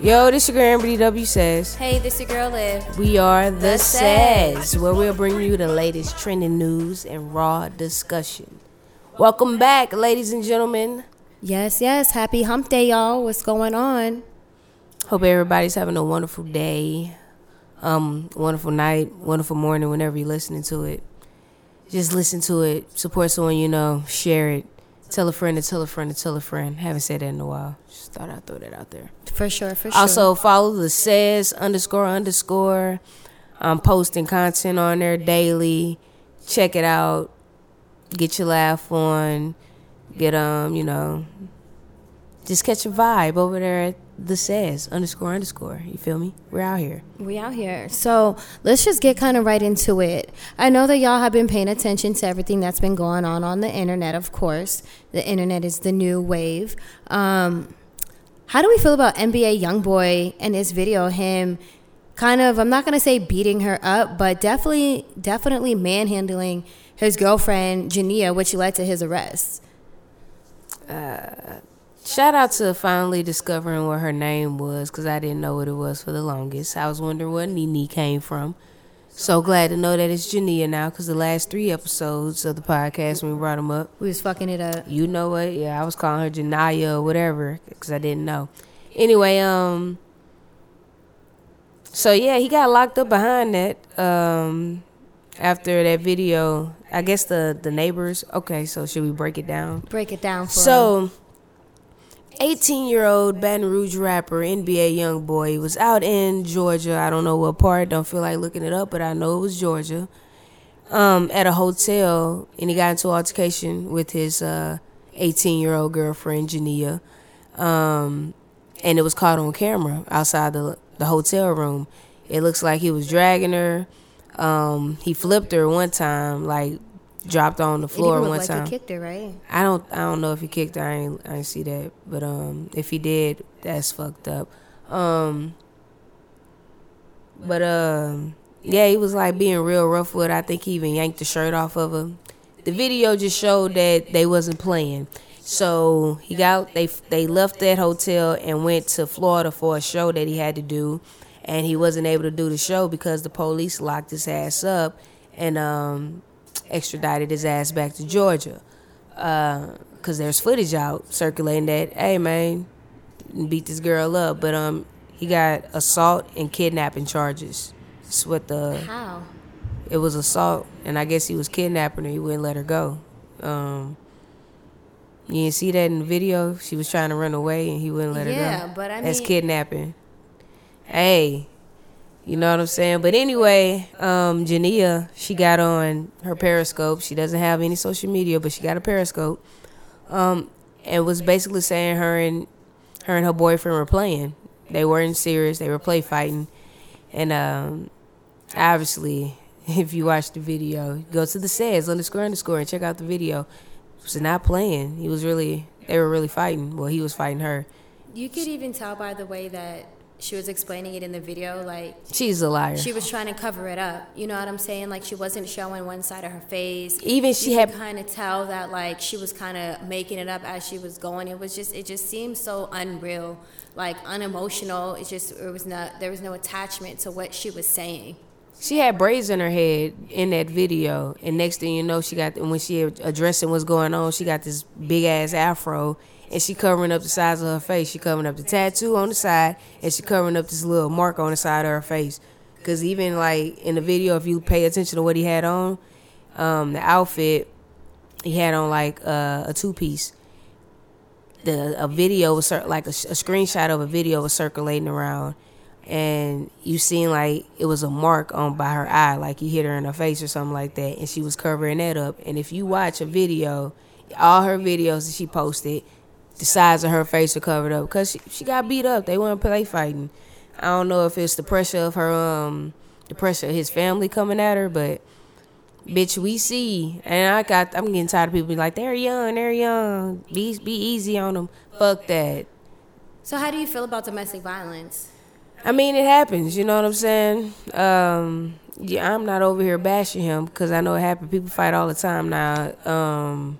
Yo, this your girl Amber DW says. Hey, this is your girl Liv. We are The, The Says, Says. where we'll bring you the latest trending news and raw discussion. Welcome back, ladies and gentlemen. Yes, yes. Happy hump day, y'all. What's going on? Hope everybody's having a wonderful day, um, wonderful night, wonderful morning, whenever you're listening to it. Just listen to it, support someone you know, share it, tell a friend to tell a friend to tell a friend. Haven't said that in a while. Just thought I'd throw that out there. For sure, for sure. Also, follow the says underscore underscore. I'm posting content on there daily. Check it out. Get your laugh on. Get um, you know, just catch a vibe over there at the says underscore underscore. You feel me? We're out here. we out here. So let's just get kind of right into it. I know that y'all have been paying attention to everything that's been going on on the internet, of course. The internet is the new wave. Um, how do we feel about NBA YoungBoy and his video? Him kind of, I'm not going to say beating her up, but definitely, definitely manhandling his girlfriend, Jania, which led to his arrest. Shout out to finally discovering what her name was because I didn't know what it was for the longest. I was wondering where Nini came from. So glad to know that it's Jania now because the last three episodes of the podcast when we brought them up, We was fucking it up. you know what? Yeah, I was calling her Janaya or whatever because I didn't know. Anyway, um, so yeah, he got locked up behind that. Um, after that video, I guess the the neighbors. Okay, so should we break it down? Break it down for him. So, 18 year old Baton Rouge rapper, NBA young boy, was out in Georgia. I don't know what part, don't feel like looking it up, but I know it was Georgia. Um, at a hotel, and he got into altercation with his 18 year old girlfriend, Jania. Um, and it was caught on camera outside the, the hotel room. It looks like he was dragging her. Um, he flipped her one time, like dropped on the floor one like time. he kicked her, right? I don't I don't know if he kicked her. I ain't I ain't see that. But um if he did, that's fucked up. Um but um yeah, he was like being real rough with her. I think he even yanked the shirt off of her. The video just showed that they wasn't playing. So he got they they left that hotel and went to Florida for a show that he had to do, and he wasn't able to do the show because the police locked his ass up and um extradited his ass back to Georgia because there's footage out circulating that hey man beat this girl up but um he got assault and kidnapping charges that's what the How? it was assault and i guess he was kidnapping her he wouldn't let her go um you didn't see that in the video she was trying to run away and he wouldn't let her go. Yeah, but I mean. that's kidnapping hey you know what I'm saying? But anyway, um, Jania, she got on her Periscope. She doesn't have any social media, but she got a Periscope. Um, and was basically saying her and her and her boyfriend were playing. They weren't serious. They were play fighting. And um, obviously, if you watch the video, go to the says underscore underscore and check out the video. Was not playing. He was really. They were really fighting. Well, he was fighting her. You could even tell by the way that she was explaining it in the video, like She's a liar. she was trying to cover it up. You know what I'm saying? Like she wasn't showing one side of her face. Even she you had- kind of tell that like she was kind of making it up as she was going. It was just it just seemed so unreal, like unemotional. It just it was not there was no attachment to what she was saying. She had braids in her head in that video, and next thing you know, she got when she addressing what's going on, she got this big ass afro, and she covering up the sides of her face. She covering up the tattoo on the side, and she covering up this little mark on the side of her face. Cause even like in the video, if you pay attention to what he had on, um, the outfit, he had on like uh, a two piece. The a video was like a, a screenshot of a video was circulating around and you seen like it was a mark on by her eye, like he hit her in the face or something like that, and she was covering that up. And if you watch a video, all her videos that she posted, the sides of her face are covered up because she, she got beat up. They weren't play fighting. I don't know if it's the pressure of her, um, the pressure of his family coming at her, but bitch, we see. And I got, I'm getting tired of people being like, they're young, they're young. Be be easy on them. Fuck that. So how do you feel about domestic violence? I mean, it happens. You know what I'm saying? Um, yeah, I'm not over here bashing him because I know it happens. People fight all the time now. Um,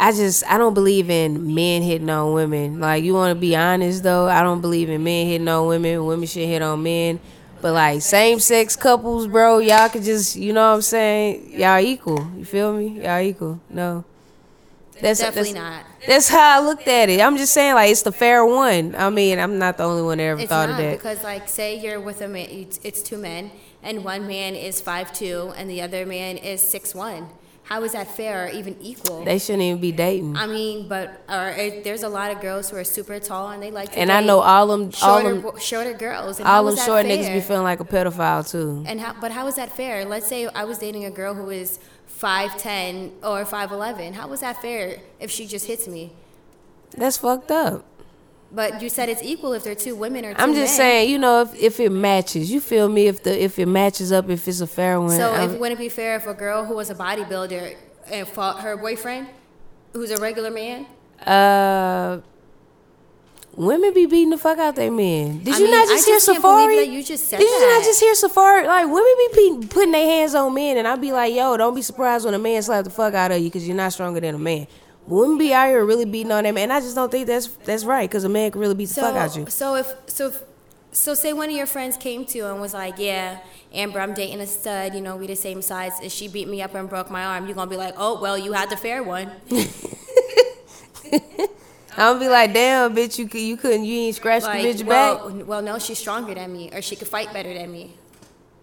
I just I don't believe in men hitting on women. Like you want to be honest though, I don't believe in men hitting on women. Women should hit on men. But like same sex couples, bro, y'all could just you know what I'm saying? Y'all equal. You feel me? Y'all equal. No. That's definitely that's, not. That's how I looked at it. I'm just saying like it's the fair one. I mean, I'm not the only one that ever it's thought not, of that. Because like say you're with a man, it's, it's two men, and one man is five two, and the other man is six one how is that fair or even equal? They shouldn't even be dating. I mean, but or, there's a lot of girls who are super tall and they like to And I know all them shorter, all them shorter girls. all them short fair? niggas be feeling like a pedophile too. And how, but how is that fair? Let's say I was dating a girl who is five ten or five eleven. How was that fair if she just hits me? That's fucked up. But you said it's equal if they're two women or two I'm just men. saying, you know, if, if it matches, you feel me? If the if it matches up, if it's a fair one. So if, wouldn't it be fair if a girl who was a bodybuilder and fought her boyfriend, who's a regular man? Uh, women be beating the fuck out their men. Did I you mean, not just I hear just Safaree? that you just said Did you that. not just hear Safaree? Like women be beating, putting their hands on men, and I'd be like, yo, don't be surprised when a man slap the fuck out of you because you're not stronger than a man. Women be out here really beating on them, and I just don't think that's that's right because a man can really beat the so, fuck out you. So if so if, so say one of your friends came to you and was like, yeah, Amber, I'm dating a stud. You know, we the same size. If she beat me up and broke my arm, you gonna be like, oh well, you had the fair one. I'm gonna be like, damn, bitch, you you couldn't, you ain't scratch like, the bitch well, back. well, no, she's stronger than me, or she could fight better than me.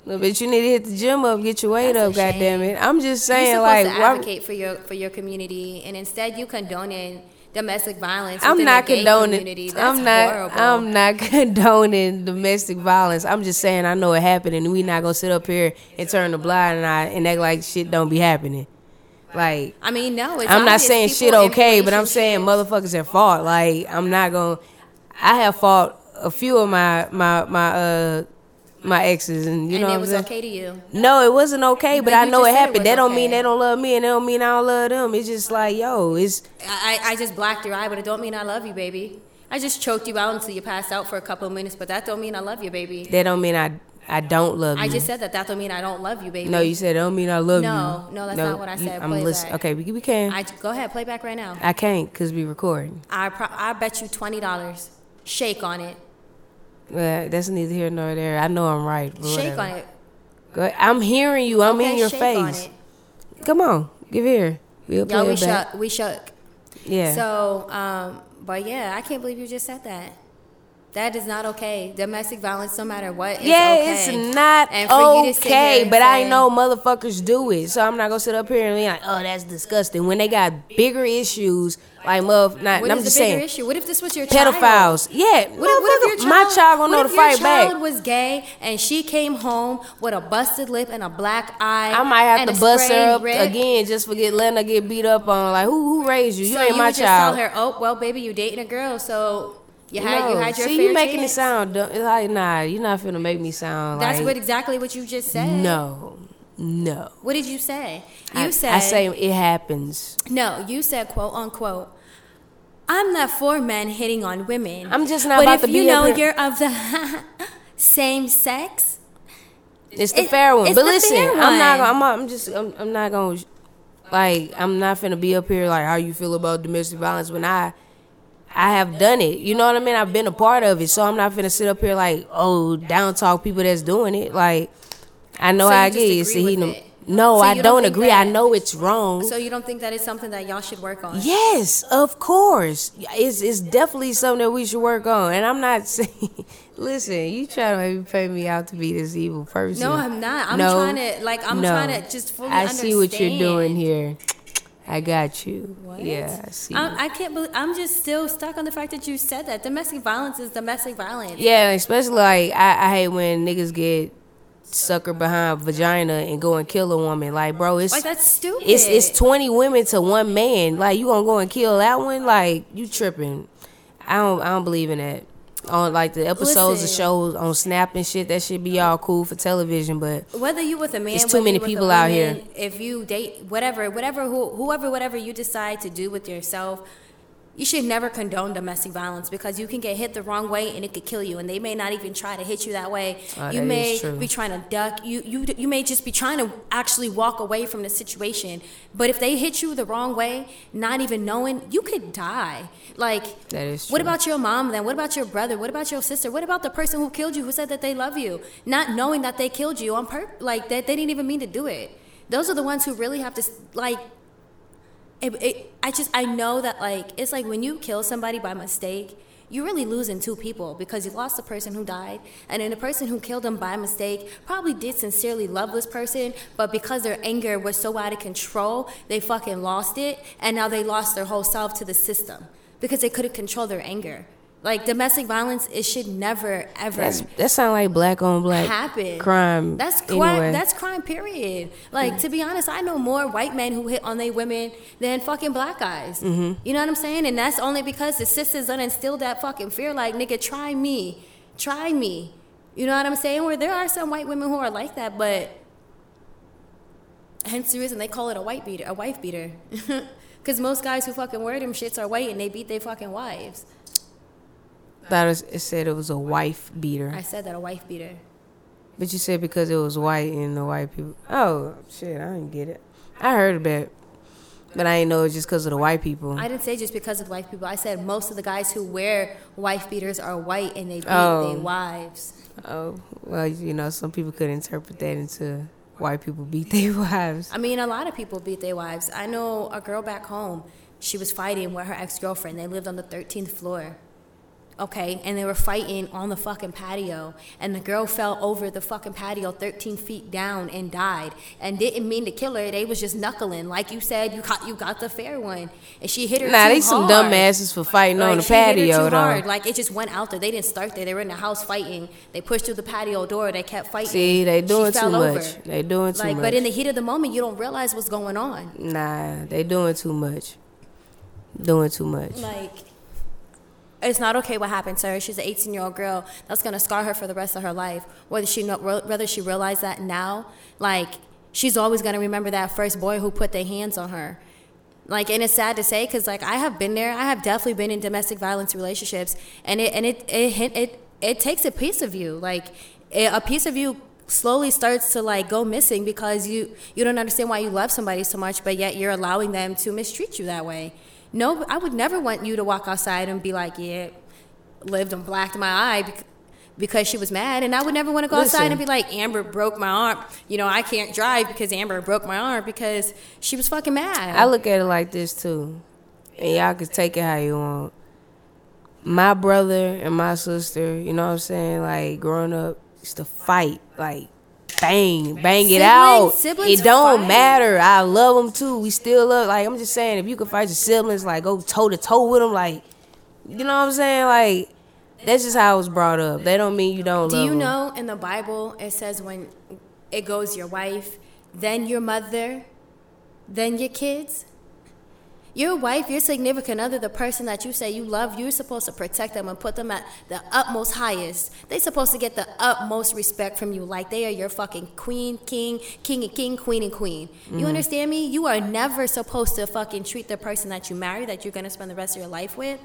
No, bitch, you need to hit the gym up, get your weight That's up, a goddamn it. I'm just saying, You're like, to why- advocate for your for your community, and instead you condoning domestic violence. I'm not the condoning. I'm not. horrible. I'm not condoning domestic violence. I'm just saying I know it happened, and we not gonna sit up here and turn the blind eye and act like shit don't be happening. Like I mean, no. It's I'm not saying shit okay, but I'm saying motherfuckers at fault. Like I'm not gonna. I have fought a few of my my my uh my exes, and you and know it what I'm was saying. okay to you. No, it wasn't okay, but, But I know it it happened. was that don't mean they don't love me, and they don't mean I don't love them. It's just like, yo, it's I, I just blacked your eye, but it don't mean I love you, baby. I just choked you out until you passed out for a couple of minutes, but that don't mean I love you, baby. that don't mean I I don't love you. I just said that. That don't mean I don't love you, baby. No, you said it don't mean I love No, you. no, no, that's not what I said. I'm listening. Okay, we, we can. I, I go ahead, play back right now. I can't because we recording. I pro- I bet you twenty dollars. Shake on it. Well, that's neither here nor there. I know I'm right. but Shake whatever. on it. Go. I'm hearing you. I'm okay, in your on face. it. Come on, give here. We'll Y'all, we shook. We shook. Yeah. So, um, but yeah, I can't believe you just said that. That is not okay. Domestic violence, no matter what, is yeah, okay. it's not And for you to sit here okay, but I know motherfuckers do it, so I'm not gonna sit up here and be like, "Oh, that's disgusting." When they got bigger issues, like mother, not. What I'm is just the saying, if, what if this was your child? pedophiles. Yeah, What if, what if your child, my child what know to fight back. child was gay and she came home with a busted lip and a black eye? I might have to bust her up rib? again just for get letting her get beat up on. Like who who raised you? You So ain't you my child. tell her, "Oh, well, baby, you dating a girl, so you had no. you had your See, you making chance." it sound dumb. Like nah, you're not finna make me sound That's like what exactly what you just said. no, no. What did you say? You I, said I say it happens. no. You said quote unquote. I'm not for men hitting on women. I'm just not but about if to you be know you're of the same sex, It's the It- fair one. But listen, I'm not. Gonna, I'm, I'm just. I'm, I'm not gonna. Like, I'm not finna be up here like how you feel about domestic violence when I, I have done it. You know what I mean? I've been a part of it, so I'm not finna sit up here like, oh, down talk people that's doing it. Like, I know So how you it just is. agree See, with them- it? No, So I don't don't agree. I know it's wrong. so you don't think that is something that y'all should work on? Yes, of course. It's it's definitely something that we should work on. And I'm not saying, listen, you try to maybe pay me out to be this evil person. No, I'm not. I'm No, trying to like I'm no. trying to just fully I see what you're doing here. I got you. What? Yeah, I see. I, I can't believe I'm just still stuck on the fact that you said that domestic violence is domestic violence. yeah, especially like I, I hate when niggas get sucker behind vagina and go and kill a woman. Like, bro, it's Like that's stupid. it's it's twenty women to one man. Like, you gonna go and kill that one? Like, you tripping? I don't I don't believe in that. On like the episodes of shows on Snap and shit, that should be all cool for television. But whether you with a man, It's too many you with a people out here. If you date whatever, whatever, who, whoever, whatever you decide to do with yourself, you should never condone domestic violence because you can get hit the wrong way and it could kill you and they may not even try to hit you that way. Oh, you that may be trying to duck you you you may just be trying to actually walk away from the situation but if they hit you the wrong way not even knowing you could die. Like what about your mom then? What about your brother? What about your sister? What about the person who killed you who said that they love you? Not knowing that they killed you on purpose like that they didn't even mean to do it. Those are the ones who really have to like it, it, I just I know that like it's like when you kill somebody by mistake, you're really losing two people because you lost the person who died, and then the person who killed them by mistake probably did sincerely love this person, but because their anger was so out of control, they fucking lost it, and now they lost their whole self to the system because they couldn't control their anger. Like domestic violence, it should never ever That's that sound like black on black happen. crime. That's crime. Anyway. That's crime. Period. Like to be honest, I know more white men who hit on their women than fucking black guys. Mm-hmm. You know what I'm saying? And that's only because the sisters done instilled that fucking fear. Like nigga, try me, try me. You know what I'm saying? Where there are some white women who are like that, but hence the reason they call it a white beater, a wife beater. Because most guys who fucking wear them shits are white and they beat their fucking wives. Thought it, it said it was a wife beater, I said that a wife beater. but you said because it was white and the white people. Oh shit, I didn't get it. I heard about it, but I didn't know it was just because of the white people. I didn't say just because of white people. I said most of the guys who wear wife beaters are white and they beat Oh. their wives. oh well, you know some people could interpret that into white people beat their wives. I mean, a lot of people beat their wives. I know a girl back home. She was fighting with her ex girlfriend. They lived on the 13th floor. Okay, and they were fighting on the fucking patio, and the girl fell over the fucking patio 13 feet down and died. And didn't mean to kill her. They was just knuckling, like you said. You got you got the fair one, and she hit her. Nah, they some hard. dumb asses for fighting on the she patio too though. hard. Like it just went out there. They didn't start there. They were in the house fighting. They pushed through the patio door. They kept fighting. See, they She doing too much. over. They doing too Like, much. but in the heat of the moment, you don't realize what's going on. nah, they doing too much. Doing too much. Like, it's not okay what happened to her. She's an 18 year old girl. That's gonna scar her for the rest of her life. Whether she know, whether she realized that now, like, she's always gonna remember that first boy who put their hands on her. Like, and it's sad to say, cause like I have been there. I have definitely been in domestic violence relationships, and it and it it it it, it takes a piece of you. Like, it, a piece of you slowly starts to like go missing because you you don't understand why you love somebody so much, but yet you're allowing them to mistreat you that way. No, I would never want you to walk outside and be like, yeah, lived and blacked my eye because she was mad. And I would never want to go outside and be like, Amber broke my arm. You know, I can't drive because Amber broke my arm because she was fucking mad. I look at it like this too, and y'all can take it how you want. My brother and my sister, you know what I'm saying? Like growing up, used to fight, like bang, bang it Siblings- out. siblings it don't fight. matter. I love them too. We still love. Like I'm just saying, if you can fight your siblings, like go toe to toe with them, like you know what I'm saying? Like that's just how I was brought up. That don't mean you don't Do you 'em. know in the Bible it says when it goes your wife, then your mother, then your kids? Your wife, your significant other, the person that you say you love, you're supposed to protect them and put them at the utmost highest. They're supposed to get the utmost respect from you, like they are your fucking queen, king, king and king, queen and queen. You mm-hmm. understand me? You are never supposed to fucking treat the person that you marry, that you're gonna spend the rest of your life with,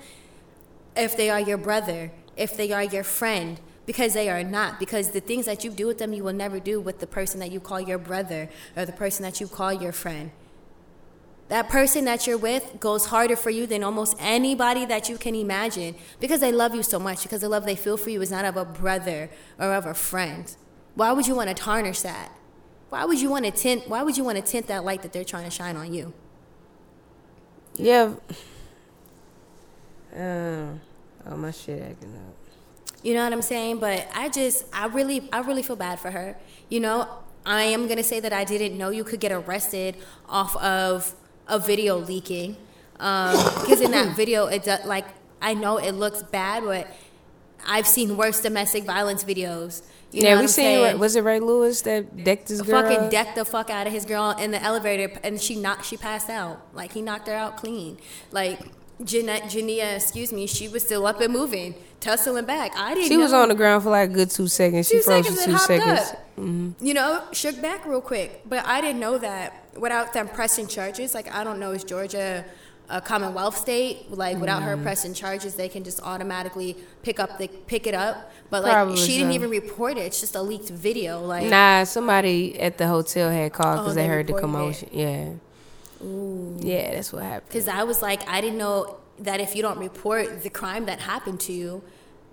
if they are your brother, if they are your friend, because they are not. Because the things that you do with them, you will never do with the person that you call your brother or the person that you call your friend. That person that you're with goes harder for you than almost anybody that you can imagine because they love you so much, because the love they feel for you is not of a brother or of a friend. Why would you want to tarnish that? Why would you want to tint why would you want to tint that light that they're trying to shine on you? Yeah. Uh, oh my shit acting up. You know what I'm saying? But I just, I really, I really feel bad for her. You know, I am gonna say that I didn't know you could get arrested off of a video leaking, um, because in that video, it does, like I know it looks bad, but I've seen worse domestic violence videos. You yeah, we seen. Was it Ray Lewis that decked his girl? fucking decked the fuck out of his girl in the elevator, and she knocked, she passed out. Like he knocked her out clean. Like Jeanette, Jania, excuse me, she was still up and moving, tussling back. I didn't. She was on the ground for like a good two seconds. She two froze seconds for two seconds. up. Mm-hmm. You know, shook back real quick. But I didn't know that without them pressing charges. Like I don't know, is Georgia a Commonwealth state, like without her Mm. pressing charges, they can just automatically pick up the pick it up. But like Probably she didn't even report it. It's just a leaked video. Like Nah, somebody at the hotel had called because Oh, they they heard the commotion. Yeah. Ooh. Yeah, that's what happened. Because I was like, I didn't know that if you don't report the crime that happened to you,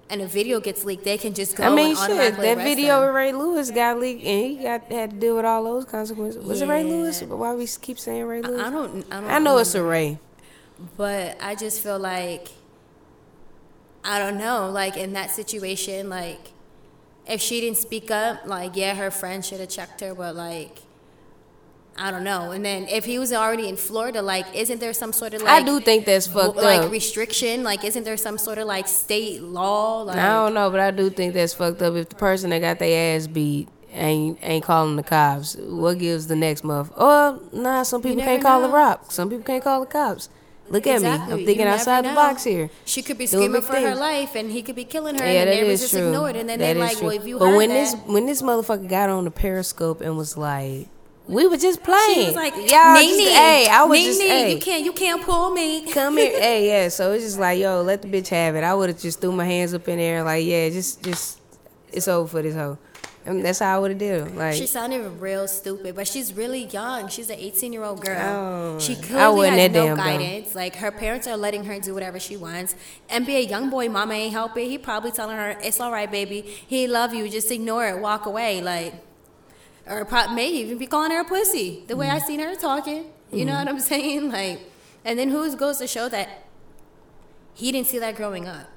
and a video gets leaked, they can just go. I mean, shit, that video them. with Ray Lewis got leaked, and he got had to deal with all those consequences. Was it Ray Yeah. Lewis? Why we keep saying Ray Lewis? I don't. I don't. I know it's a. Ray. but I just feel like I don't know. Like in that situation, like if she didn't speak up, like yeah, her friend should have checked her, but like. I don't know. And then if he was already in Florida, like, isn't there some sort of like I do think that's fucked like up. restriction? Like, isn't there some sort of like state law? Like, I don't know, but I do think that's fucked up. If the person that got their ass beat ain't ain't calling the cops, what gives the next month? Oh, nah, some people can't call the know. rock. Some people can't call the cops. Look at me. I'm thinking outside the box here. She could be screaming for her life, and he could be killing her, Yeah, and the neighbors just true. ignore it. And then That they're like, true. "Well, if you but when that, this when this motherfucker got on the Periscope and was like, we were just playing. she was like, y'all Nene, just, hey, I was Nene, just, hey, you can't, you can't pull me." come here, hey, yeah. So it's just like, yo, let the bitch have it. I would have just threw my hands up in the air, like, yeah, just, just, it's over for this hoe. And that's how I would have did. Like, She sounded real stupid, but she's really young. She's an 18 year old girl. Oh, she I clearly has no guidance. Like her parents are letting her do whatever she wants. NBA young boy, mama ain't helping. He probably telling her, "It's all right, baby. He love you. Just ignore it. Walk away." Like, or pro- may even be calling her a pussy. The way Mm. I seen her talking. You know what I'm saying? Like, and then who goes to show that he didn't see that growing up.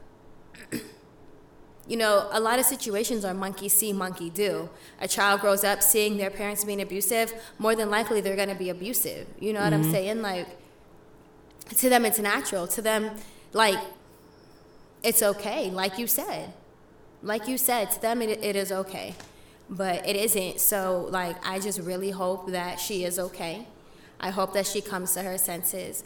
you know, a lot of situations are monkey see, monkey do. A child grows up seeing their parents being abusive, more than likely they're going to be abusive. You know what I'm saying? Like, to them, it's natural. To them, like, it's okay, like you said. Like you said, to them, it, it is okay. But it isn't. So, like, I just really hope that she is okay. I hope that she comes to her senses.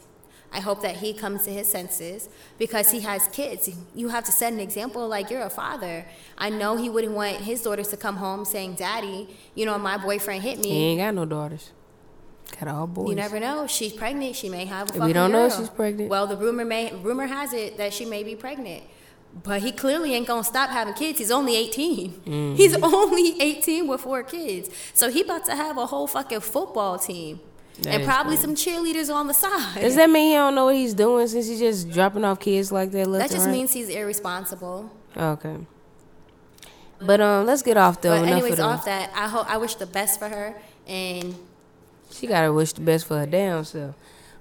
I hope that he comes to his senses because he has kids. You have to set an example like you're a father. I know he wouldn't want his daughters to come home saying, Daddy, you know, my boyfriend hit me. he ain't got no daughters. Got all boys. You never know. She's pregnant. She may have a We don't know if she's pregnant. Well, the rumor may rumor has it that she may be pregnant. But he clearly ain't gonna stop having kids. He's only 18. Mm-hmm. He's only 18 with four kids. So he about to have a whole fucking football team. That and probably some cheerleaders on the side. Does that mean he don't know what he's doing since he's just dropping off kids like that? That just right? means he's irresponsible. Okay. But um, let's get off though. But Enough anyways, of off that, I hope I wish the best for her and She gotta wish the best for her damn self.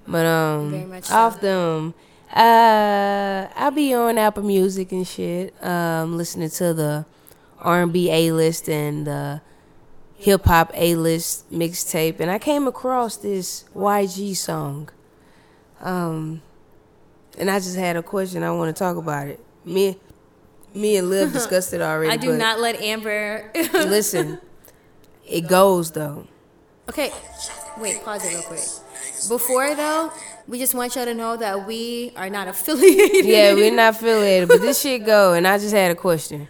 But um, Very much so. off them, uh, I be on Apple Music and shit, um, listening to the R and B A list and the hip hop A list mixtape, and I came across this YG song. Um, and I just had a question. I want to talk about it. Me, me and Liv discussed it already. I do not let Amber listen. It goes though. Okay, wait, pause it real quick. Before though, we just want y'all to know that we are not affiliated. Yeah, we're not affiliated, but this shit go, and I just had a question.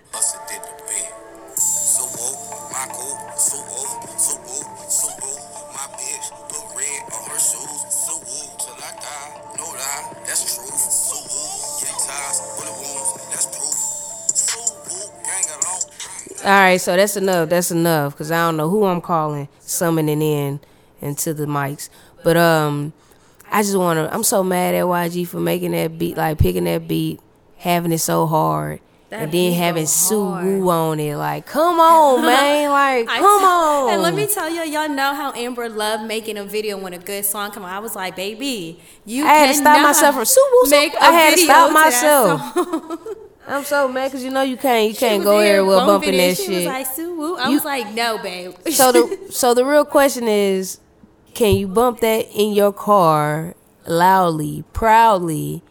All right, so that's enough. That's enough, cause I don't know who I'm calling, summoning in into the mics. But um, I just wanna. I'm so mad at YG for making that beat, like picking that beat, having it so hard, That and then having Sue. Woo on it. Like, come on, man. Like, come t- on. And let me tell you, y'all know how Amber loved making a video when a good song come on. I was like, baby, you I had to stop myself from Sue Woo. make I had to stop to myself. I'm so mad because you know you can't. You can't go here with bumping that she shit. was like, Suwu. I You- was like, no, babe. so the so the real question is, can you bump that in your car loudly, proudly,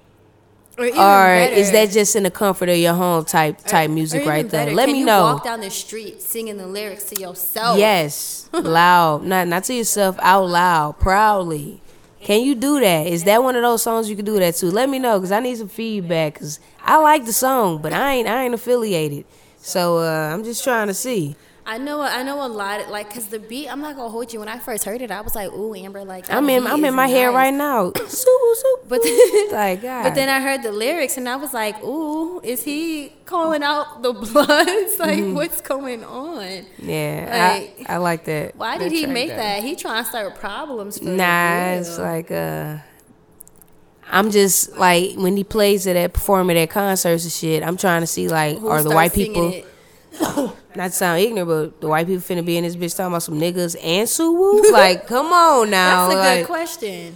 or, even or is that just in the comfort of your home type type or music even right there? better, Let can me you know. Walk down the street singing the lyrics to yourself. Yes, loud, not not to yourself, out loud, proudly. Can you do that? Is that one of those songs you can do that to? Let me know because I need some feedback. Cause I like the song, but I ain't I ain't affiliated. So uh, I'm just trying to see. I know, I know a lot. Like, cause the beat, I'm not gonna hold you. When I first heard it, I was like, "Ooh, Amber!" Like, I'm in I'm in my hair right now. But then, like God. but then I heard the lyrics and I was like, "Ooh, is he calling out the bloods? like, Mm-hmm. what's going on? yeah, like, I, I like that. Why that did he make though. that? He trying to start problems for Nah, it's like uh I'm just like when he plays it at performing at concerts and shit, I'm trying to see like Who are the white people? not to sound ignorant, but the white people finna be in this bitch talking about some niggas and Suwu? Like, come on now. That's a like, good question.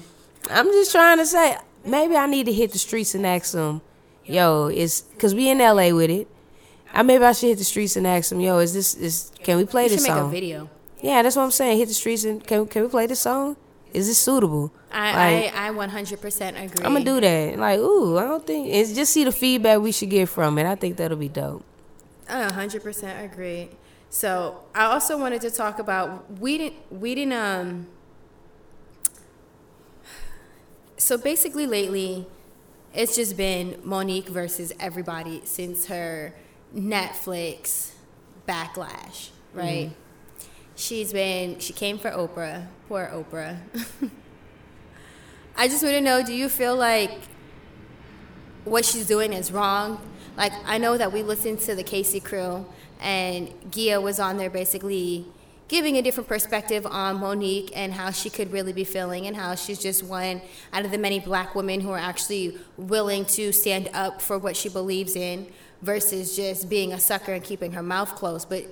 I'm just trying to say maybe I need to hit the streets and ask them, yo, it's cause we in LA with it. I maybe I should hit the streets and ask them, yo, is this is can we play You this should make a song? video. Yeah, that's what I'm saying. Hit the streets and can can we play this song? Is this suitable? I, I, I 100% agree. I'm gonna do that. Like, ooh, I don't think it's just see the feedback we should get from it. I think that'll be dope. I 100% agree. So I also wanted to talk about we didn't we didn't um. So basically, lately, it's just been Monique versus everybody since her Netflix backlash, right? She's been she came for Oprah, poor Oprah. I just want to know: Do you feel like what she's doing is wrong. Like I know that we listened to the Casey crew and Gia was on there basically giving a different perspective on Monique and how she could really be feeling and how she's just one out of the many black women who are actually willing to stand up for what she believes in versus just being a sucker and keeping her mouth closed. But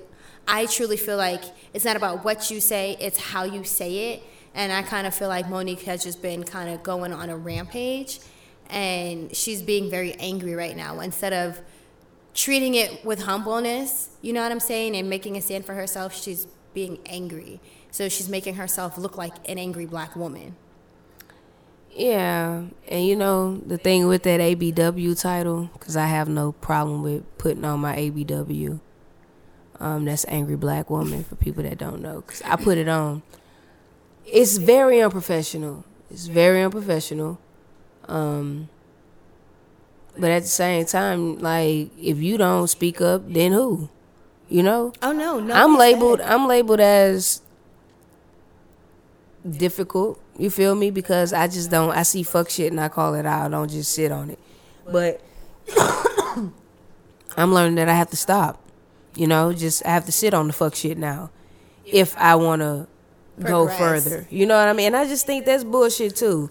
I truly feel like it's not about what you say, it's how you say it. And I kind of feel like Monique has just been kind of going on a rampage and she's being very angry right now instead of treating it with humbleness you know what i'm saying and making a stand for herself she's being angry so she's making herself look like an angry black woman Yeah, and you know the thing with that ABW title, because I have no problem with putting on my ABW. Um, that's angry black woman for people that don't know, because I put it on. It's very unprofessional. It's very unprofessional. Um, but at the same time, like if you don't speak up, then who? You know. oh no no I'm labeled. said- I'm labeled as difficult. You feel me? Because I just don't. I see fuck shit and I call it out. I don't just sit on it. But I'm learning that I have to stop. You know, just I have to sit on the fuck shit now, if I want to go further. You know what I mean? And I just think that's bullshit too.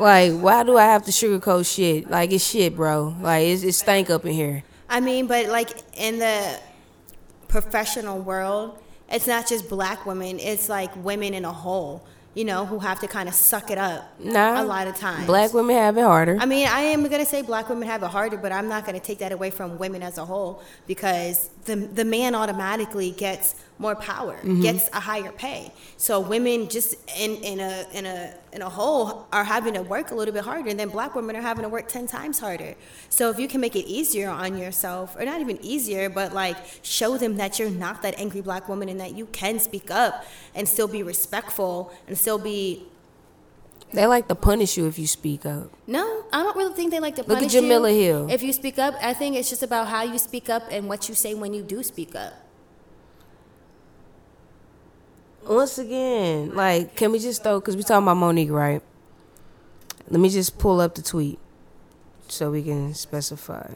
Like, why do I have to sugarcoat shit? Like it's shit, bro. Like it's, it's stank up in here. I mean, but like in the professional world, it's not just black women, it's like women in a whole, you know, who have to kind of suck it up Nah, a lot of times. Black women have it harder. I mean, I am going to say black women have it harder, but I'm not going to take that away from women as a whole because the, the man automatically gets more power, mm-hmm. gets a higher pay. So women just in, in a in a in a whole are having to work a little bit harder, and then black women are having to work ten times harder. So if you can make it easier on yourself, or not even easier, but like show them that you're not that angry black woman and that you can speak up and still be respectful and still be They like to punish you if you speak up. no, I don't really think they like to Look at punish Jemele you. Hill. If you speak up, I think it's just about how you speak up and what you say when you do speak up. Once again, like, can we just throw, because we talking about Monique, right? Let me just pull up the tweet so we can specify.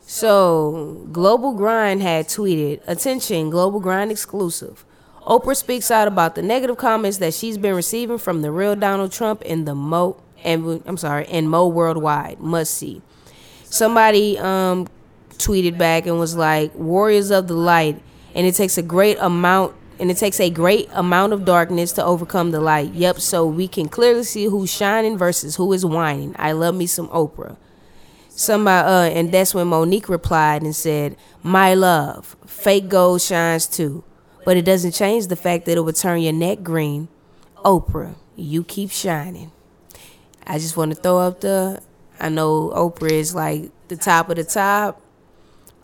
So, Global Grind had tweeted, Attention, Global Grind exclusive. Oprah speaks out about the negative comments that she's been receiving from the real Donald Trump and the Mo, and I'm sorry, and Mo Worldwide. Must see. Somebody um, tweeted back and was like, "Warriors of the light," and it takes a great amount, and it takes a great amount of darkness to overcome the light. Yep. So we can clearly see who's shining versus who is whining. I love me some Oprah. Somebody, uh, and that's when Monique replied and said, "My love, fake gold shines too, but it doesn't change the fact that it will turn your neck green." Oprah, you keep shining. I just want to throw up the. I know Oprah is like the top of the top,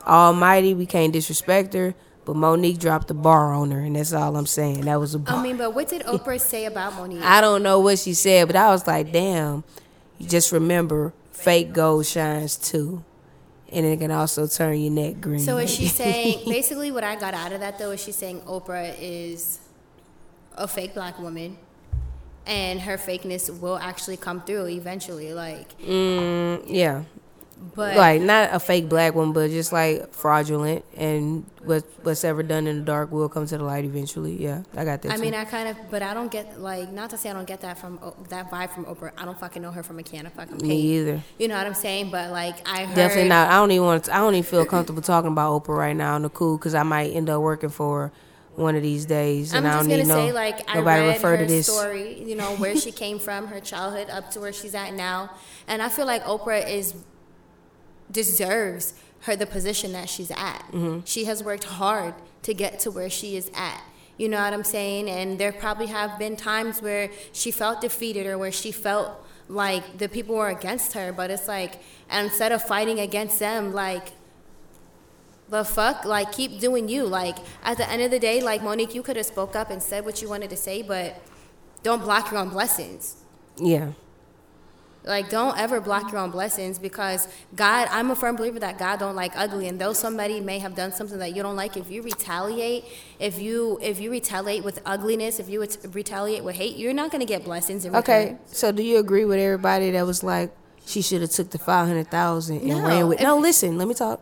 almighty. We can't disrespect her, but Monique dropped the bar on her, and that's all I'm saying. That was a bar. I mean, but what did Oprah say about Monique? I don't know what she said, but I was like, damn. You just remember, fake gold shines too. and it can also turn your neck green. So is she saying basically what I got out of that though is she's saying Oprah is a fake black woman and her fakeness will actually come through eventually like Mm, yeah, but like not a fake black one, but just like fraudulent, and what what's ever done in the dark will come to the light eventually. Yeah, I got that. I too. mean, I kind of, but I don't get like not to say I don't get that from that vibe from Oprah. I don't fucking know her from a can of fucking paint. me either. You know what I'm saying? But like I heard, Definitely not. I don't even want. To, I don't even feel comfortable talking about Oprah right now on the cool because I might end up working for her one of these days, I'm and I just don't gonna need no say like I nobody read refer her to this. story. You know where she came from, her childhood up to where she's at now, and I feel like Oprah is deserves her the position that she's at. Mm-hmm. She has worked hard to get to where she is at. You know what I'm saying? And there probably have been times where she felt defeated or where she felt like the people were against her, but it's like instead of fighting against them, like the fuck like keep doing you like at the end of the day like monique you could have spoke up and said what you wanted to say but don't block your own blessings Yeah, like don't ever block your own blessings because god i'm a firm believer that god don't like ugly and though somebody may have done something that you don't like if you retaliate if you if you retaliate with ugliness if you retaliate with hate you're not going to get blessings in Okay, so do you agree with everybody that was like she should have took the five hundred thousand and No, ran with? if- No, listen, let me talk.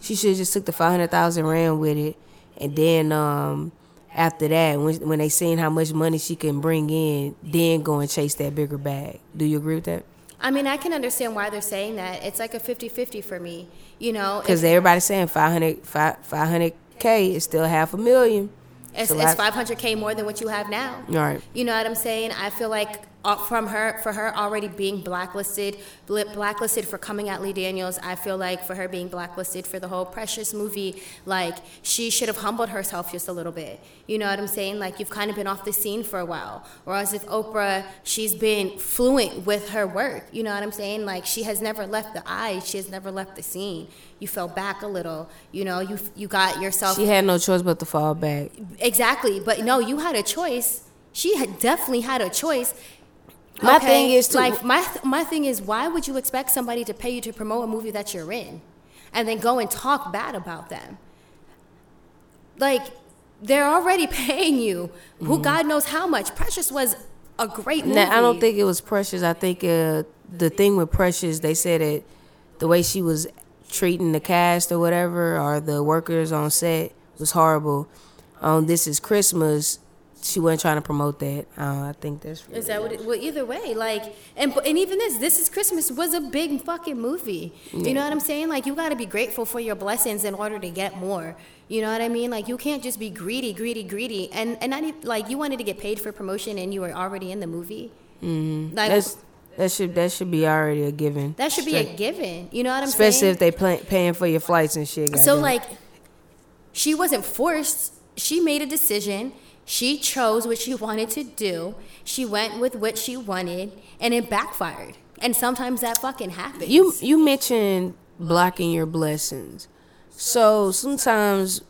She should have just took the five hundred thousand, ran with it, and then um after that, when when they seen how much money she can bring in, then go and chase that bigger bag. Do you agree with that? I mean i can understand why they're saying that it's like a 50-50 for me you know Because everybody's saying 500 500 k is still half a million. it's, So it's 500k more than what you have now All right. You know what I'm saying? I feel like uh, from her, for her already being blacklisted, blacklisted for coming at Lee Daniels, I feel like for her being blacklisted for the whole Precious movie, like she should have humbled herself just a little bit. You know what I'm saying? Like you've kind of been off the scene for a while. Whereas if Oprah, she's been fluent with her work. You know what I'm saying? Like she has never left the eye. She has never left the scene. You fell back a little. You know, you you got yourself She had no choice but to fall back. Exactly, but no, you had a choice. She had definitely had a choice. My thing is to- like my my thing is why would you expect somebody to pay you to promote a movie that you're in, and then go and talk bad about them? Like they're already paying you. Who God knows how much. Precious was a great movie. Now, I don't think it was Precious. I think uh, the thing with Precious, they said that the way she was treating the cast or whatever, or the workers on set, was horrible. On This Is Christmas, she wasn't trying to promote that. Uh, I think that's really Is that what? It, well, either way, like, and and even this, this is Christmas was a big fucking movie. You know what I'm saying? Like, you got to be grateful for your blessings in order to get more. You know what I mean? Like, you can't just be greedy, greedy, greedy, and and not even, like you wanted to get paid for promotion and you were already in the movie. Mm-hmm. Like, that's that should that should be already a given. that should be a given. You know what I'm especially saying? Especially if they play, paying for your flights and shit. So like she wasn't forced. She made a decision. She chose what she wanted to do. She went with what she wanted and it backfired. And sometimes that fucking happens. You you mentioned blocking your blessings. So sometimes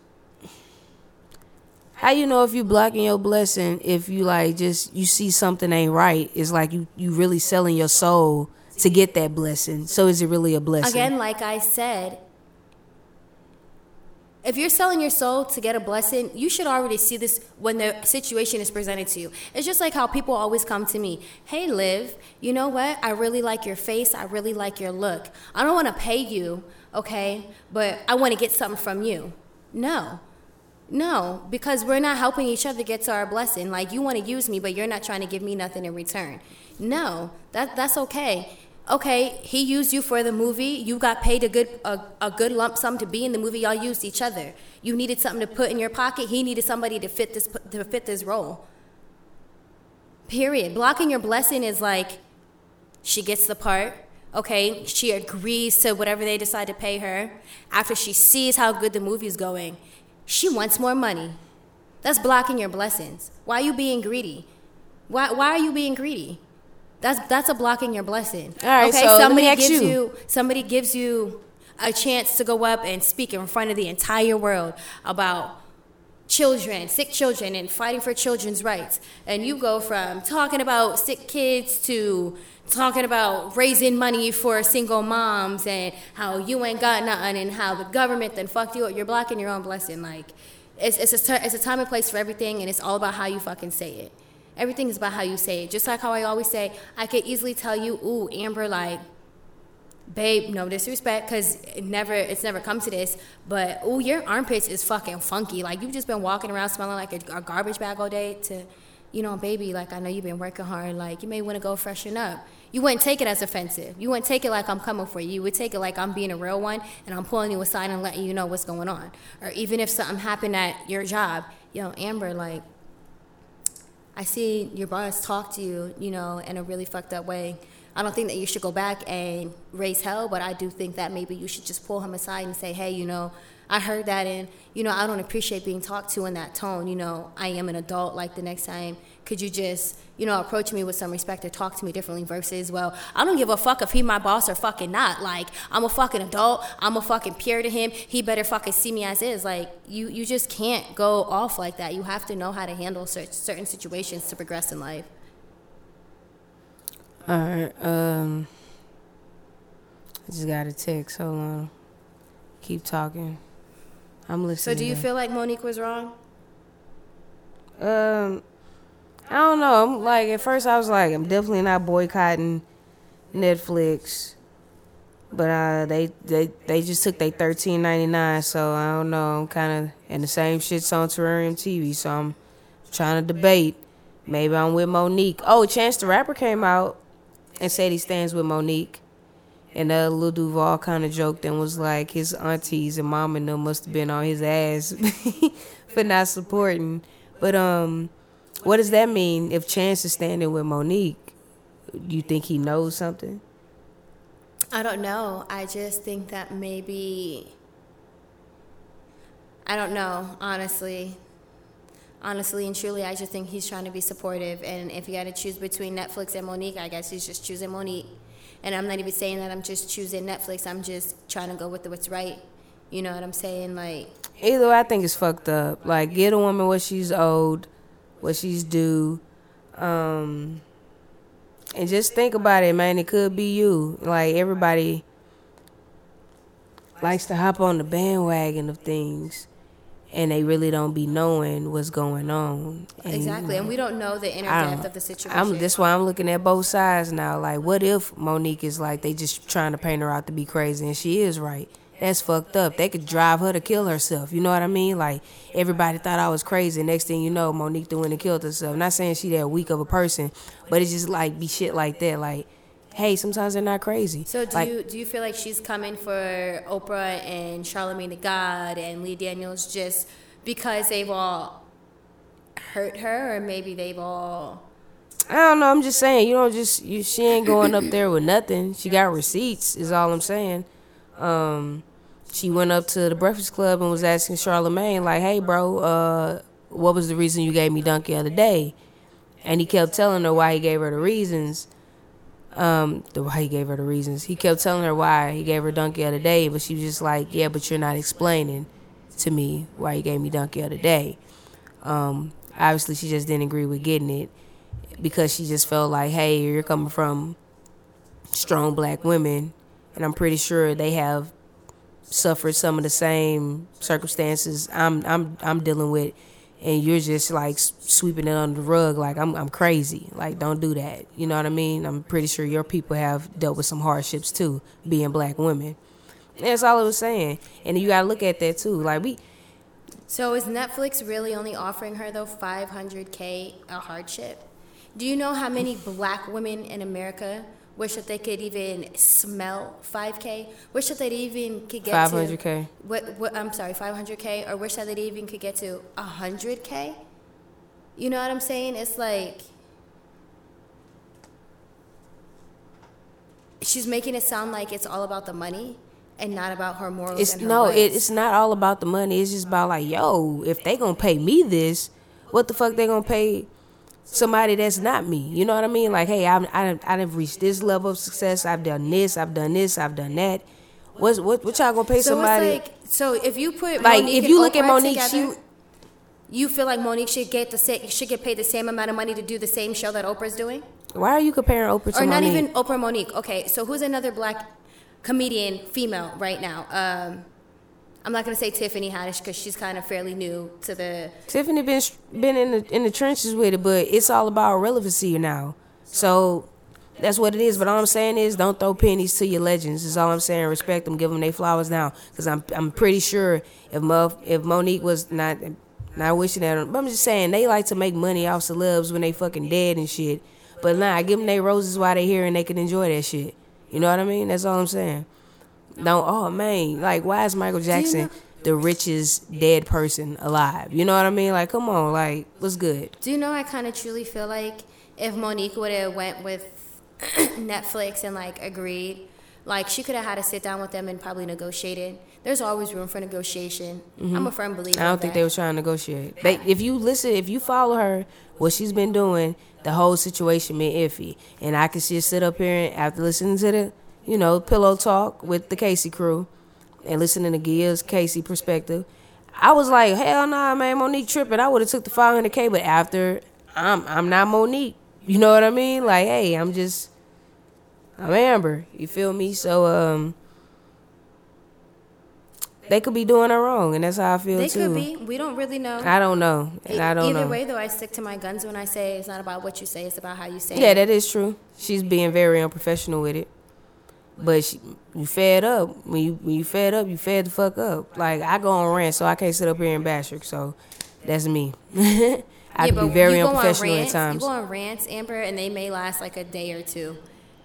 how you know if you blocking your blessing if you like just you see something ain't right, it's like you you really selling your soul to get that blessing. So is it really a blessing? Again, like I said, if you're selling your soul to get a blessing, you should already see this when the situation is presented to you. It's just like how people always come to me, "Hey, Liv, you know what? I really like your face. I really like your look. I don't want to pay you, okay, but I want to get something from you." No. No, because we're not helping each other get to our blessing. Like you want to use me, but you're not trying to give me nothing in return. No, that that's okay. Okay, he used you for the movie. You got paid a good a, a good lump sum to be in the movie. Y'all used each other. You needed something to put in your pocket. He needed somebody to fit this to fit this role. Period. Blocking your blessing is like she gets the part. Okay, she agrees to whatever they decide to pay her. After she sees how good the movie's going, she wants more money. That's blocking your blessings. Why are you being greedy? Why, why are you being greedy? That's that's a blocking your blessing. All right, okay, so somebody gives you. somebody gives you a chance to go up and speak in front of the entire world about children, sick children, and fighting for children's rights. And you go from talking about sick kids to talking about raising money for single moms and how you ain't got nothing and how the government then fucked you up. You're blocking your own blessing. Like, it's, it's, a, it's a time and place for everything, and it's all about how you fucking say it. Everything is about how you say it. Just like how I always say, I could easily tell you, ooh, Amber, like, babe, no disrespect, cause it never, it's never come to this. But ooh, your armpits is fucking funky. Like you've just been walking around smelling like a, a garbage bag all day. To, you know, baby, like I know you've been working hard. Like you may want to go freshen up. You wouldn't take it as offensive. You wouldn't take it like I'm coming for you. You would take it like I'm being a real one and I'm pulling you aside and letting you know what's going on. Or even if something happened at your job, yo, Amber, like I see your boss talk to you, you know, in a really fucked up way. I don't think that you should go back and raise hell, but I do think that maybe you should just pull him aside and say, hey, you know, I heard that and, you know, I don't appreciate being talked to in that tone. You know, I am an adult. Like the next time, could you just, you know, approach me with some respect or talk to me differently versus, well, I don't give a fuck if he my boss or fucking not. Like, I'm a fucking adult. I'm a fucking peer to him. He better fucking see me as is. Like, you, you just can't go off like that. You have to know how to handle certain situations to progress in life. All right. Um, I just got a text. Hold on. Keep talking. I'm listening. So, do you feel like Monique was wrong? Um, I don't know. I'm like at first I was like, I'm definitely not boycotting Netflix, but uh, they they they just took their thirteen ninety nine. So I don't know. I'm kind of and the same shit's on Terrarium TV. So I'm trying to debate. Maybe I'm with Monique. Oh, Chance the Rapper came out and said he stands with Monique. And uh, Lil Duval kind of joked and was like, his aunties and mom and them must have been on his ass for not supporting. But um, what does that mean if Chance is standing with Monique? Do you think he knows something? I don't know. I just think that maybe. I don't know, honestly honestly and truly, I just think he's trying to be supportive. And if you got to choose between Netflix and Monique, I guess he's just choosing Monique. And I'm not even saying that I'm just choosing Netflix. I'm just trying to go with what's right. You know what I'm saying? Like either way, I think it's fucked up. Like get a woman what she's owed, what she's due, um, and just think about it, man. It could be you. Like everybody likes to hop on the bandwagon of things and they really don't be knowing what's going on. And, exactly, and we don't know the inner depth of the situation. I'm, that's why I'm looking at both sides now. Like, what if Monique is like they just trying to paint her out to be crazy, and she is right? That's fucked up. They could drive her to kill herself. You know what I mean? Like everybody thought I was crazy. Next thing you know, Monique the one that killed herself. Not saying she that weak of a person, but it's just like be shit like that. Like hey, sometimes they're not crazy. So do like, you do you feel like she's coming for Oprah and Charlamagne the God and Lee Daniels just because they've all hurt her, or maybe they've all. I don't know. I'm just saying, you don't just you. She ain't going up there with nothing. She got receipts. Is all I'm saying. Um, she went up to the Breakfast Club and was asking Charlamagne, like, "Hey, bro, uh, what was the reason you gave me Dunk the other day?" And he kept telling her why he gave her the reasons um, the why he gave her the reasons. He kept telling her why he gave her donkey of the day, but she was just like, "Yeah, but you're not explaining to me why you gave me donkey of the day." Um, obviously, she just didn't agree with getting it because she just felt like, "Hey, you're coming from strong black women, and I'm pretty sure they have suffered some of the same circumstances I'm I'm I'm dealing with." And you're just like sweeping it under the rug like I'm I'm crazy. Like don't do that. You know what I mean? I'm pretty sure your people have dealt with some hardships too, being black women. that's all I was saying. And you gotta look at that too. Like we So is Netflix really only offering her though 500k a hardship? Do you know how many black women in America Wish that they could even smell 5K. Wish that they even could get 500K. to what, what I'm sorry, 500K, or wish that they even could get to 100K. You know what I'm saying? It's like she's making it sound like it's all about the money and not about her morals. It's her no, it, it's not all about the money. It's just about like, yo, if they gonna pay me this, what the fuck they gonna pay somebody that's not me. You know what I mean? Like, hey, I've I, I've reached this level of success. I've done this. I've done this. I've done that. What's what? What y'all gonna pay so somebody? Like, so if you put like Monique if you look Oprah at Monique, together, she you feel like Monique should get the same, should get paid the same amount of money to do the same show that Oprah's doing, Why are you comparing Oprah to or not even Oprah Monique? Okay, so who's another black comedian female right now? Um, I'm not gonna say Tiffany Haddish because she's kind of fairly new to the. Tiffany been been in the in the trenches with it, but it's all about relevancy now. So that's what it is. But all I'm saying is, don't throw pennies to your legends. Is all I'm saying. Respect them, give them their flowers now. Because I'm I'm pretty sure if Mo, if Monique was not not wishing that, but I'm just saying they like to make money off celebs when they fucking dead and shit. But nah, give them their roses while they here and they can enjoy that shit. You know what I mean? That's all I'm saying. Don't oh man, like why is Michael Jackson know- the richest dead person alive? You know what I mean? Like come on, like what's good? Do you know? I kind of truly feel like if Monique would have went with Netflix and like agreed, like she could have had to sit down with them and probably negotiated. There's always room for negotiation. I'm a firm believer. Mm-hmm. I don't think that. they was trying to negotiate. They, if you listen, if you follow her, what she's been doing, the whole situation been iffy. And I can just sit up here and after listening to the, you know, pillow talk with the Casey crew, and listening to Gia's Casey perspective, I was like, hell nah, man, Monique tripping. I would have took the 500k, but after I'm I'm not Monique. You know what I mean? Like, hey, I'm just I'm Amber. You feel me? So um. They could be doing her wrong, and that's how I feel They too. could be. We don't really know. I don't know, and I don't Either know. way, though, I stick to my guns when I say it's not about what you say; it's about how you say yeah, it. Yeah, that is true. She's being very unprofessional with it. But she, you fed up. When you when you fed up, you fed the fuck up. Like I go on rant, so I can't sit up here and bash her. So that's me. I can be very you go on unprofessional rants, at times. You go on rants, Amber, and they may last like a day or two,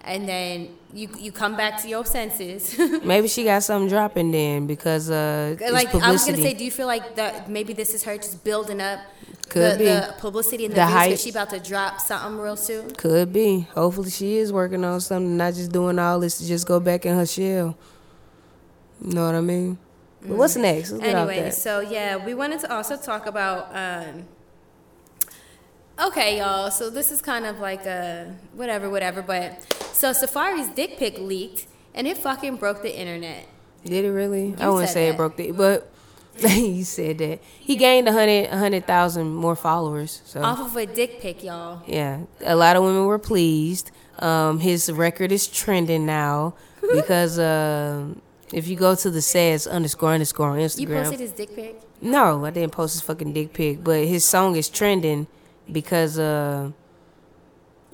and then you you come back to your senses. Maybe she got something dropping then because uh, like. I was gonna say, do you feel like that maybe this is her just building up Could the, be. the publicity and the, The hype. she about to drop something real soon? Could be. Hopefully, she is working on something, not just doing all this to just go back in her shell. You know what I mean? But what's next? Let's get Anyway, so yeah, we wanted to also talk about. Um, okay, y'all. So this is kind of like a whatever, whatever. But so Safaree's dick pic leaked, and it fucking broke the internet. Did it really? I wouldn't say that. it broke the, but you said that he gained a hundred, a hundred thousand more followers. So Off of a dick pic, y'all. yeah, a lot of women were pleased. Um, his record is trending now because um, if you go to the says underscore underscore on You posted his dick pic. no, I didn't post his fucking dick pic, but his song is trending because uh,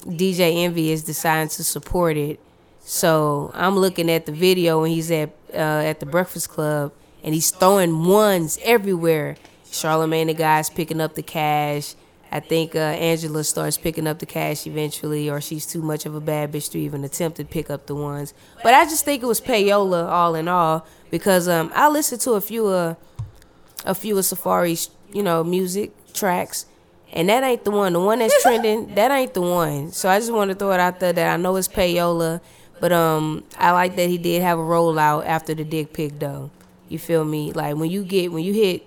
DJ Envy is deciding to support it. So I'm looking at the video when he's at uh, at the Breakfast Club and he's throwing ones everywhere. Charlamagne the guy's picking up the cash. I think uh, Angela starts picking up the cash eventually, or she's too much of a bad bitch to even attempt to pick up the ones. But I just think it was payola all in all because um, I listened to a few uh, a few of Safaree's, you know, music tracks. And that ain't the one. The one that's trending, that ain't the one. So I just want to throw it out there that I know it's payola, but um I like that he did have a rollout after the dick pic though. You feel me? Like when you get when you hit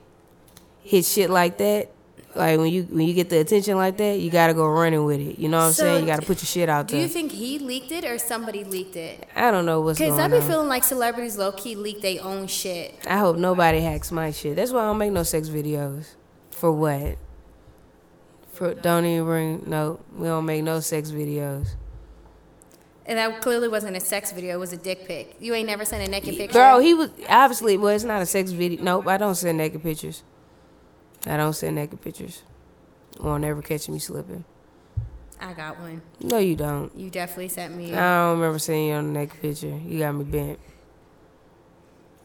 hit shit like that, like when you when you get the attention like that, you gotta go running with it. You know what I'm So, saying? You gotta put your shit out there. Do you think he leaked it or somebody leaked it? I don't know what's Because going I on. be feeling like celebrities low key leak their own shit. I hope nobody hacks my shit. That's why I don't make no sex videos. For what? For don't even bring no. We don't make no sex videos. And that clearly wasn't a sex video, it was a dick pic. You ain't never sent a naked picture. Girl, he was obviously. Well, it's not a sex video. Nope, I don't send naked pictures. I don't send naked pictures. Won't ever catch me slipping. I got one. No, you don't. You definitely sent me. I don't remember seeing you on the naked picture. You got me bent.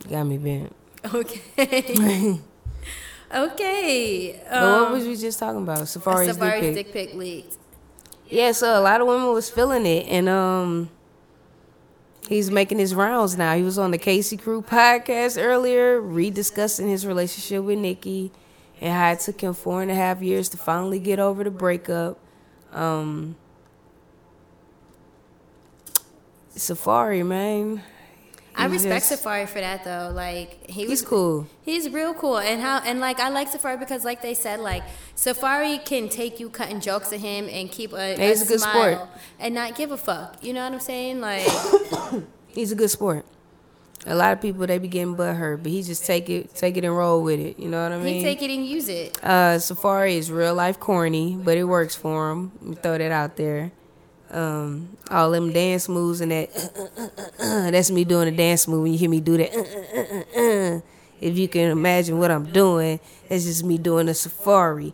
You got me bent. Okay. okay. But what Um, was we just talking about? Safaree's, Safaree's dick pic. dick pic leaked. Yeah, so a lot of women was feeling it, and um, he's making his rounds now. He was on the Casey Crew podcast earlier, rediscussing his relationship with Nikki, and how it took him four and a half years to finally get over the breakup. Um, Safaree, man, I respect just- Safaree for that though. Like he was he's cool. He's real cool, and how and like I like Safaree because like they said, like Safaree can take you cutting jokes at him and keep a, Yeah, he's a good smile sport. and not give a fuck. You know what I'm saying? Like He's a good sport. A lot of people they be getting butt hurt, but he just take it, take it and roll with it. You know what I mean? He take it and use it. Uh, Safaree is real life corny, but it works for him. Let me throw that out there. Um, all them dance moves and that. that's me doing a dance move. When you hear me do that, if you can imagine what I'm doing, that's just me doing a Safaree.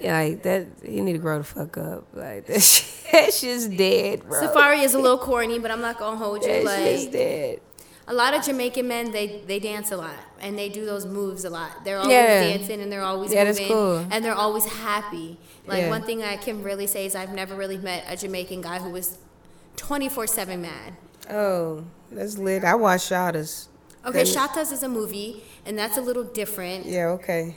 Like that, you need to grow the fuck up. Like that, shit, that shit's dead, bro. Safaree is a little corny, but I'm not gonna hold you. That shit's Like dead. a lot of Jamaican men, they they dance a lot and they do those moves a lot. They're always Yeah. dancing and they're always Yeah, that's moving cool. and they're always happy. Like Yeah. one thing I can really say is I've never really met a Jamaican guy who was 24/7 mad. Oh, that's lit. I watch Shottas. Okay, Shottas is a movie and that's a little different. Yeah, okay.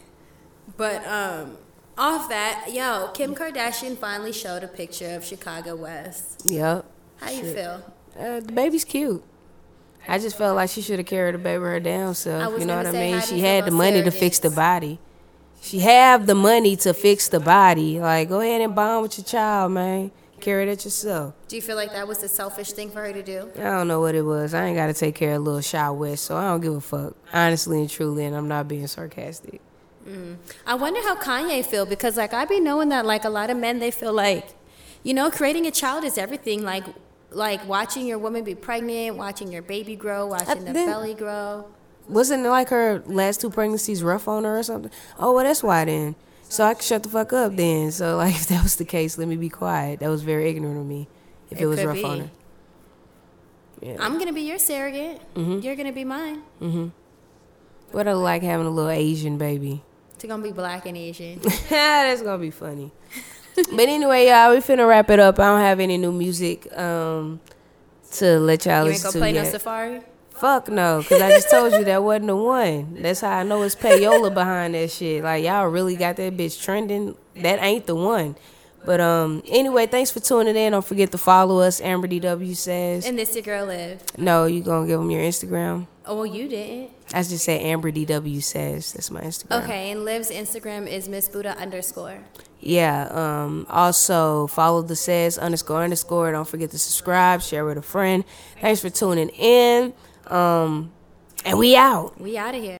But um off that, yo, Kim Kardashian finally showed a picture of Chicago West. Yep. How you feel? Uh, the baby's cute. I just felt like she should have carried the baby her I self. You know what I mean? She had the money to fix the surrogates? She have the money to fix the body. Like, go ahead and bond with your child, man. Carry that yourself. Do you feel like that was a selfish thing for her to do? I don't know what it was. I ain't got to take care of little Chi West, so I don't give a fuck. Honestly and truly, and I'm not being sarcastic. Mm. I wonder how Kanye feel because like I be knowing that like a lot of men they feel like, you know, creating a child is everything. Like like watching your woman be pregnant, watching your baby grow, watching the belly grow. Wasn't like her last two pregnancies rough on her or something? Oh, well, that's why then. So I can shut the fuck up then. So, like, if that was the case, let me be quiet. That was very ignorant of me. If it, It was could rough on her. Yeah. I'm gonna be your surrogate. Mm-hmm. You're gonna be mine. What I like having a little Asian baby. It's gonna be black and Asian. That's gonna be funny. but anyway, y'all, we finna wrap it up. I don't have any new music um to let y'all listen to. you ain't gonna to play no Safaree. Fuck no, cause I just told you that wasn't the one. That's how I know it's payola behind that shit. Like y'all really got that bitch trending. That ain't the one. But um, anyway, thanks for tuning in. Don't forget to follow us. Amber DW says. And this your girl live. no, you gonna give them your Instagram? Oh well, you didn't. I just say Amber DW says. That's my Instagram. Okay, and Liv's Instagram is Miss Buddha underscore. Yeah. Um. Also follow the says underscore underscore. Don't forget to subscribe, share with a friend. Thanks for tuning in. Um, and we out. We out of here.